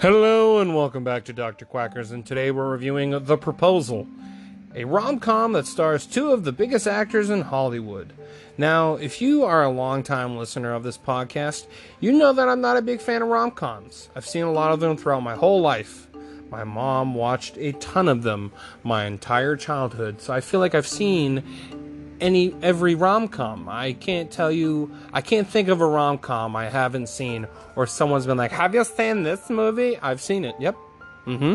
Hello and welcome back to Dr. Quackers, and today we're reviewing The Proposal, a rom com that stars two of the biggest actors in Hollywood. Now, if you are a long-time listener of this podcast, you know that I'm not a big fan of rom coms. I've seen a lot of them throughout my whole life. My mom watched a ton of them my entire childhood, so I feel like I've seen any every rom com. I can't tell you. I can't think of a rom com I haven't seen, or someone's been like, "Have you seen this movie?" I've seen it. Yep. Mm-hmm.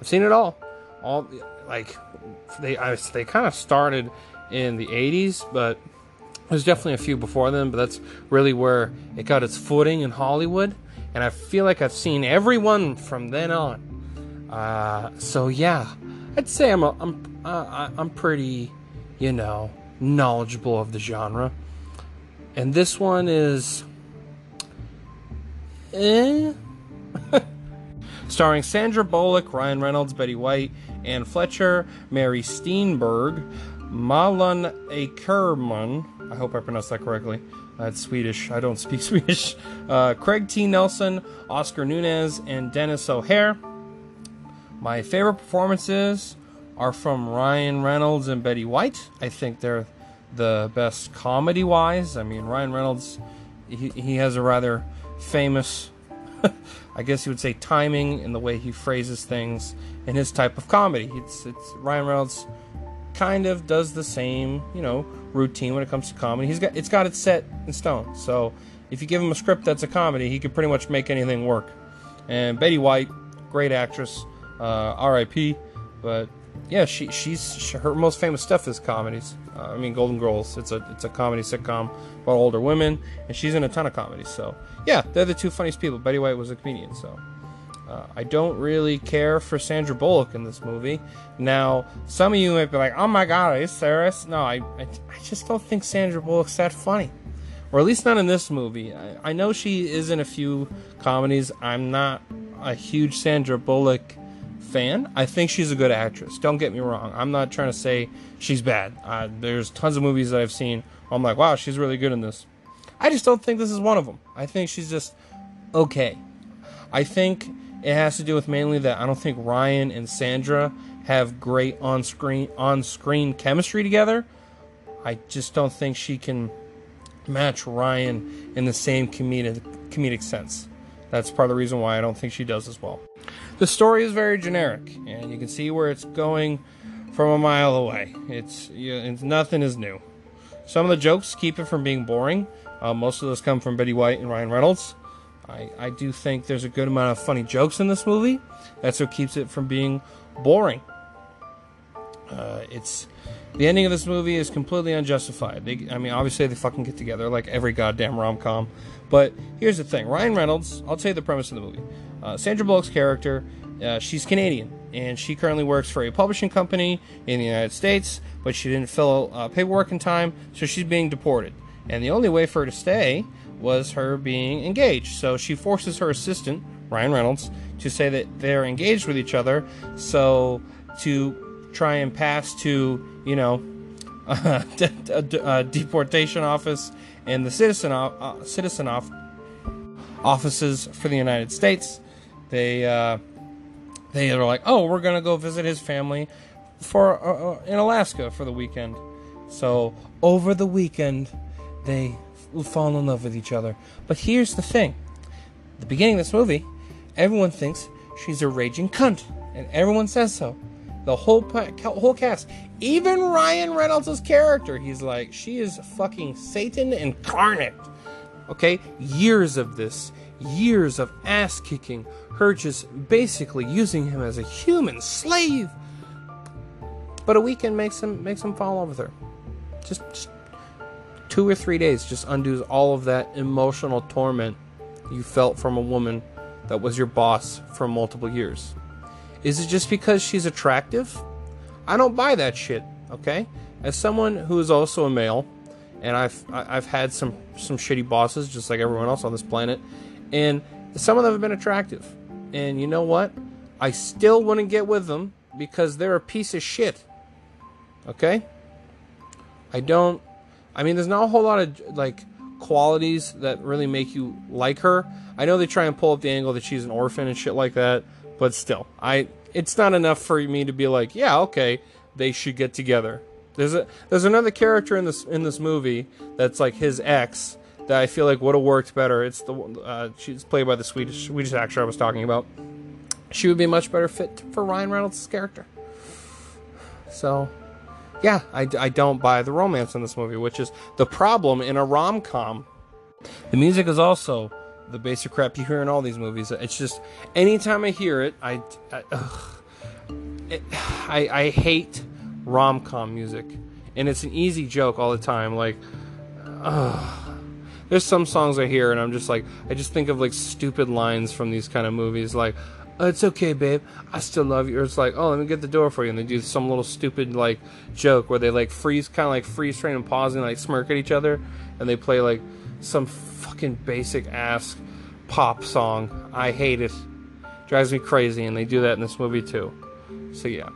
I've seen it all. All like they I, they kind of started in the '80s, but there's definitely a few before them. But that's really where it got its footing in Hollywood, and I feel like I've seen everyone from then on. Uh, so yeah, I'd say I'm a, I'm uh, I'm pretty you know, knowledgeable of the genre. And this one is. Eh? Starring Sandra Bullock, Ryan Reynolds, Betty White, Anne Fletcher, Mary Steenburgen, Malin Akerman. I hope I pronounced that correctly. That's Swedish. I don't speak Swedish. Uh, Craig T. Nelson, Oscar Nunez, and Denis O'Hare. My favorite performances are from Ryan Reynolds and Betty White. I think they're the best comedy wise. I mean, Ryan Reynolds, he, he has a rather famous, I guess you would say, timing in the way he phrases things in his type of comedy. It's, it's Ryan Reynolds kind of does the same, you know, routine when it comes to comedy. He's got it's got it set in stone. So if you give him a script that's a comedy, he could pretty much make anything work. And Betty White, great actress, uh, R.I.P. But yeah, she she's she, her most famous stuff is comedies. Uh, I mean, Golden Girls. It's a it's a comedy sitcom about older women, and she's in a ton of comedies. So yeah, they're the two funniest people. Betty White was a comedian, so. Uh, I don't really care for Sandra Bullock in this movie. Now, some of you might be like, "Oh my God, are you serious?" No, I, I, I just don't think Sandra Bullock's that funny, or at least not in this movie. I, I know she is in a few comedies. I'm not a huge Sandra Bullock fan. I think she's a good actress. Don't get me wrong. I'm not trying to say she's bad. Uh, there's tons of movies that I've seen. I'm like, wow, she's really good in this. I just don't think this is one of them. I think she's just okay. I think it has to do with mainly that I don't think Ryan and Sandra have great on-screen on-screen chemistry together. I just don't think she can match Ryan in the same comedic comedic sense. That's part of the reason why I don't think she does as well. The story is very generic, and you can see where it's going from a mile away. It's, it's nothing is new. Some of the jokes keep it from being boring. Uh, most of those come from Betty White and Ryan Reynolds. I, I do think there's a good amount of funny jokes in this movie. That's what keeps it from being boring. Uh, it's the ending of this movie is completely unjustified. They, I mean, obviously they fucking get together like every goddamn rom com. But here's the thing: Ryan Reynolds. I'll tell you the premise of the movie. Uh, Sandra Bullock's character, uh, she's Canadian, and she currently works for a publishing company in the United States, but she didn't fill uh, paperwork in time, so she's being deported. And the only way for her to stay was her being engaged. So she forces her assistant, Ryan Reynolds, to say that they're engaged with each other, so to try and pass to, you know, a deportation office and the citizen uh, citizen off offices for the United States they uh, they are like, oh, we're gonna go visit his family for uh, in Alaska for the weekend. So over the weekend, they fall in love with each other. But here's the thing: the beginning of this movie, everyone thinks she's a raging cunt, and everyone says so. The whole whole cast, even Ryan Reynolds' character, he's like, she is fucking Satan incarnate. Okay, years of this, years of ass kicking, her just basically using him as a human slave. But a weekend makes him makes him fall in love with her. Just, just two or three days just undoes all of that emotional torment you felt from a woman that was your boss for multiple years. Is it just because she's attractive? I don't buy that shit, okay? As someone who is also a male, and I've I've had some some shitty bosses just like everyone else on this planet, and some of them have been attractive. And you know what? I still wouldn't get with them because they're a piece of shit. Okay? I don't. I mean, there's not a whole lot of like qualities that really make you like her. I know they try and pull up the angle that she's an orphan and shit like that, but still, I it's not enough for me to be like, yeah, okay, they should get together. There's a there's another character in this in this movie that's like his ex that I feel like would have worked better. It's the uh, she's played by the Swedish Swedish actor I was talking about. She would be a much better fit for Ryan Reynolds' character. So, yeah, I, I don't buy the romance in this movie, which is the problem in a rom com. The music is also the basic crap you hear in all these movies. It's just anytime I hear it, I I, it, I, I hate rom com music, and it's an easy joke all the time. Like, ugh. there's some songs I hear, and I'm just like, I just think of like stupid lines from these kind of movies, like. Oh, it's okay, babe. I still love you. Or it's like, oh, let me get the door for you, and they do some little stupid like joke where they like freeze, kind of like freeze frame and pause and like smirk at each other, and they play like some fucking basic ass pop song. I hate it. Drives me crazy, and they do that in this movie too. So yeah.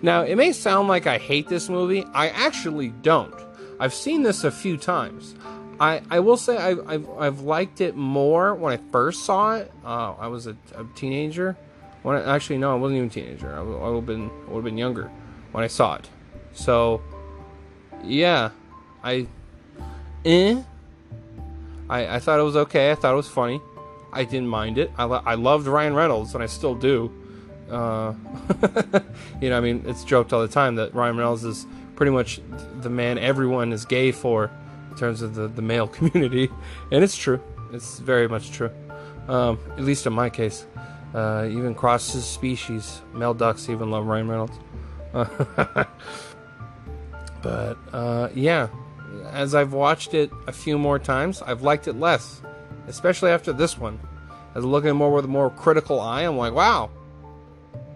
Now it may sound like I hate this movie. I actually don't. I've seen this a few times. I, I will say I've, I've, I've liked it more when I first saw it. Uh, I was a, a teenager. When I, actually no, I wasn't even a teenager. I, would have been would have been younger when I saw it. So yeah, I eh. I, I thought it was okay. I thought it was funny. I didn't mind it. I, lo- I loved Ryan Reynolds, and I still do. Uh, you know, I mean, it's joked all the time that Ryan Reynolds is pretty much the man everyone is gay for in terms of the, the male community. And it's true. It's very much true. Um, at least in my case. Uh, even crosses species. Male ducks even love Ryan Reynolds. but, uh, yeah as I've watched it a few more times, I've liked it less, especially after this one. As looking more with a more critical eye, I'm like, wow,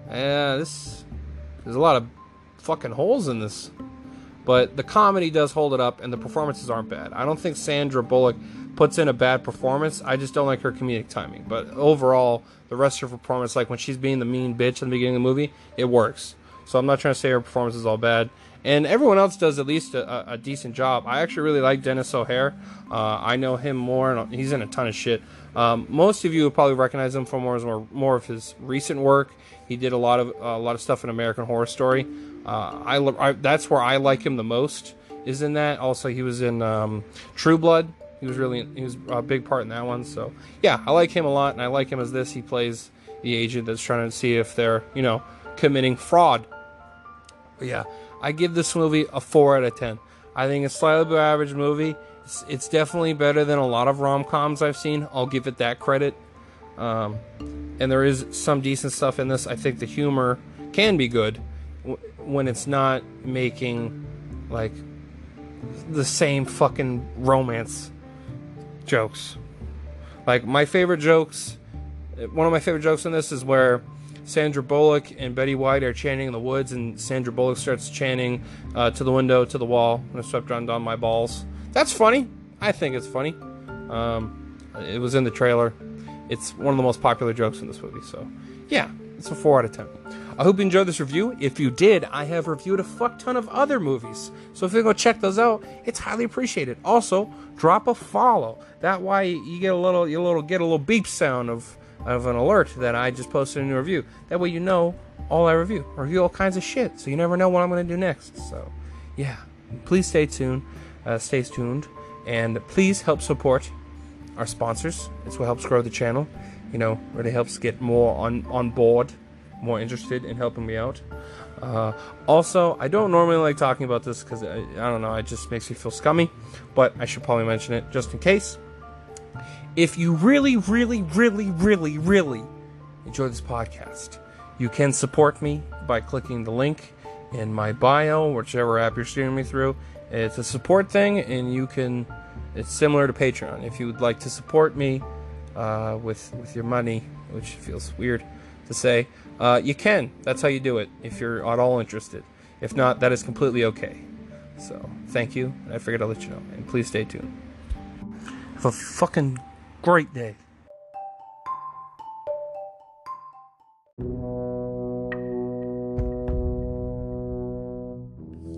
yeah, this there's a lot of fucking holes in this. But the comedy does hold it up, and the performances aren't bad. I don't think Sandra Bullock puts in a bad performance. I just don't like her comedic timing. But overall, the rest of her performance, like when she's being the mean bitch in the beginning of the movie, it works. So I'm not trying to say her performance is all bad and everyone else does at least a, a decent job. I actually really like Denis O'Hare. Uh, I know him more, and he's in a ton of shit. Um, most of you will probably recognize him from more, more, of his recent work. He did a lot of uh, a lot of stuff in American Horror Story. Uh, I, I, that's where I like him the most. Is in that. Also, he was in um, True Blood. He was really he was a big part in that one. So yeah, I like him a lot, and I like him as this. He plays the agent that's trying to see if they're you know committing fraud. But yeah, I give this movie a 4 out of 10. I think it's slightly below average movie. It's, it's, definitely better than a lot of rom coms I've seen. I'll give it that credit. Um, and there is some decent stuff in this. I think the humor can be good when it's not making like the same fucking romance jokes. Like my favorite jokes, one of my favorite jokes in this is where Sandra Bullock and Betty White are chanting in the woods, and Sandra Bullock starts chanting uh, to the window, to the wall, and I swept down my balls. That's funny. I think it's funny. Um, it was in the trailer. It's one of the most popular jokes in this movie. So, yeah, it's a 4 out of 10. I hope you enjoyed this review. If you did, I have reviewed a fuck ton of other movies. So if you go check those out, it's highly appreciated. Also, drop a follow. That way you get a little you little get a little beep sound of of an alert that I just posted a new review. That way you know all I review. I review all kinds of shit, so you never know what I'm going to do next. So, yeah, please stay tuned. Uh, stay tuned, and please help support our sponsors. It's what helps grow the channel. You know, really helps get more on on board, more interested in helping me out. Uh, also, I don't normally like talking about this because I, I don't know, it just makes me feel scummy, but I should probably mention it just in case. If you really, really, really, really, really enjoy this podcast, you can support me by clicking the link in my bio, whichever app you're streaming me through. It's a support thing, and you can. It's similar to Patreon. If you would like to support me uh, with with your money, which feels weird to say, uh, you can. That's how you do it. If you're at all interested. If not, that is completely okay. So thank you. I figured I'd let you know, and please stay tuned. Have a fucking great day.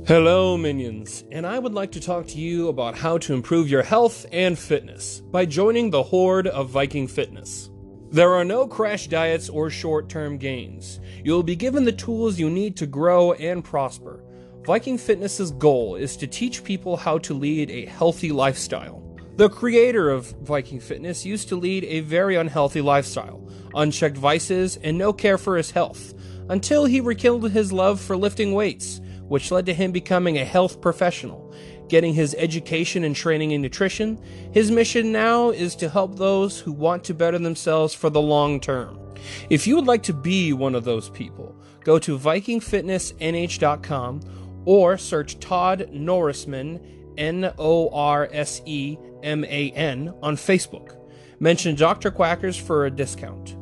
Hello, minions, and I would like to talk to you about how to improve your health and fitness by joining the horde of Viking Fitness. There are no crash diets or short term gains. You'll be given the tools you need to grow and prosper. Viking Fitness's goal is to teach people how to lead a healthy lifestyle. The creator of Viking Fitness used to lead a very unhealthy lifestyle, unchecked vices, and no care for his health, until he rekindled his love for lifting weights which led to him becoming a health professional, getting his education and training in nutrition. His mission now is to help those who want to better themselves for the long term. If you would like to be one of those people, go to VikingFitnessNH.com or search Todd Norseman, N O R S E M A N, on Facebook. Mention Dr. Quackers for a discount.